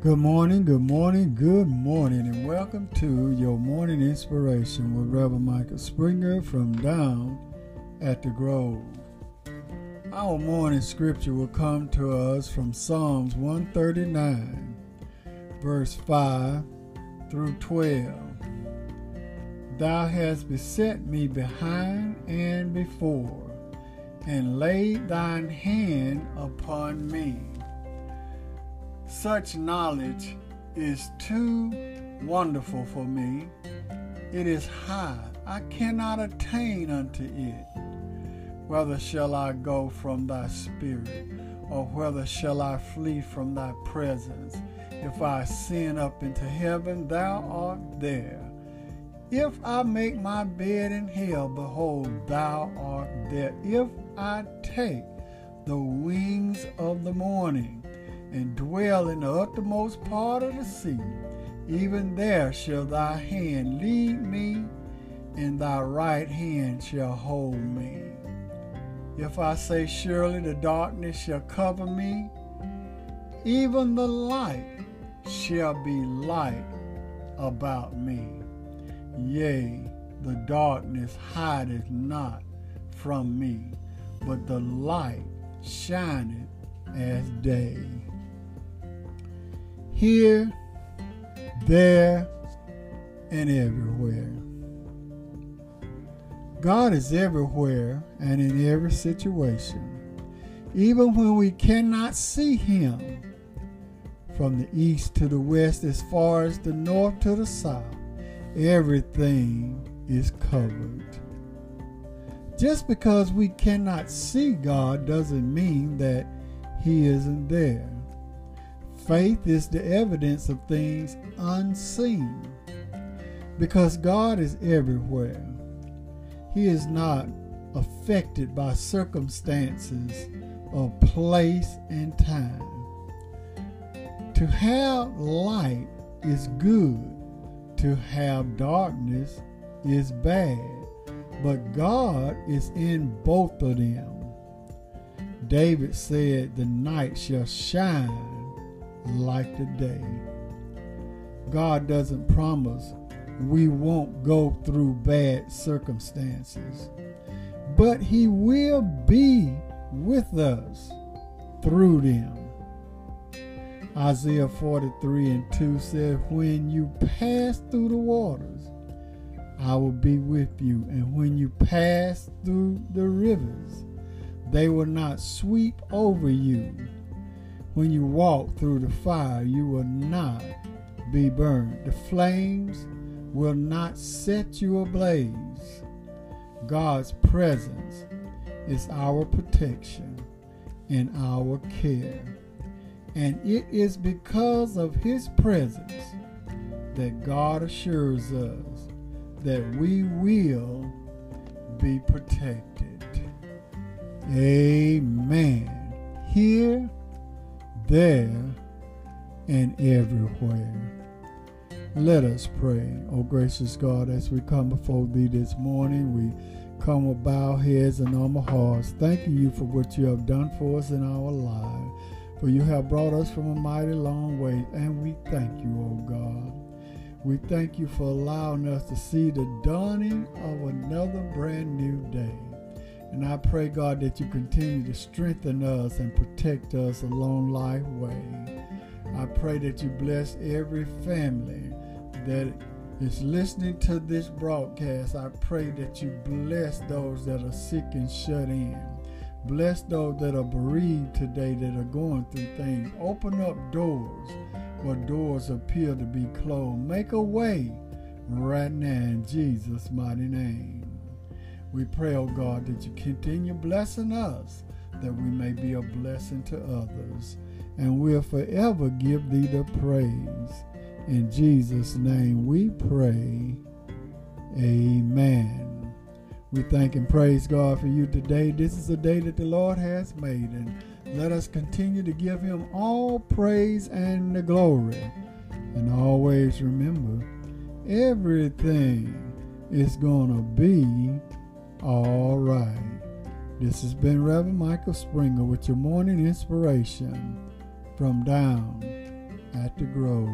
Good morning, good morning, good morning, and welcome to your morning inspiration with Reverend Michael Springer from Down at the Grove. Our morning scripture will come to us from Psalms 139, verse 5 through 12. Thou hast beset me behind and before, and laid thine hand upon me. Such knowledge is too wonderful for me. It is high, I cannot attain unto it. Whether shall I go from thy spirit, or whether shall I flee from thy presence? If I ascend up into heaven, thou art there. If I make my bed in hell, behold, thou art there. If I take the wings of the morning, and dwell in the uttermost part of the sea, even there shall thy hand lead me, and thy right hand shall hold me. If I say, Surely the darkness shall cover me, even the light shall be light about me. Yea, the darkness hideth not from me, but the light shineth as day here, there, and everywhere. God is everywhere and in every situation, even when we cannot see Him. From the east to the west, as far as the north to the south, everything is covered. Just because we cannot see God doesn't mean that He isn't there. Faith is the evidence of things unseen. Because God is everywhere, He is not affected by circumstances of place and time. To have light is good, to have darkness is bad, but God is in both of them. David said, The night shall shine like today. God doesn't promise we won't go through bad circumstances, but He will be with us through them. Isaiah 43 and 2 said, When you pass through the waters, I will be with you, and when you pass through the rivers, they will not sweep over you when you walk through the fire, you will not be burned. The flames will not set you ablaze. God's presence is our protection and our care. And it is because of His presence that God assures us that we will be protected. Amen. Here there and everywhere. Let us pray. Oh, gracious God, as we come before Thee this morning, we come with bowed heads and humble hearts, thanking You for what You have done for us in our lives. For You have brought us from a mighty long way, and we thank You, oh God. We thank You for allowing us to see the dawning of another brand new day. And I pray, God, that you continue to strengthen us and protect us along life way. I pray that you bless every family that is listening to this broadcast. I pray that you bless those that are sick and shut in. Bless those that are bereaved today that are going through things. Open up doors where doors appear to be closed. Make a way right now in Jesus' mighty name. We pray, oh God, that you continue blessing us, that we may be a blessing to others, and we'll forever give thee the praise. In Jesus' name we pray. Amen. We thank and praise God for you today. This is a day that the Lord has made, and let us continue to give him all praise and the glory. And always remember, everything is going to be all right. This has been Reverend Michael Springer with your morning inspiration from down at the Grove.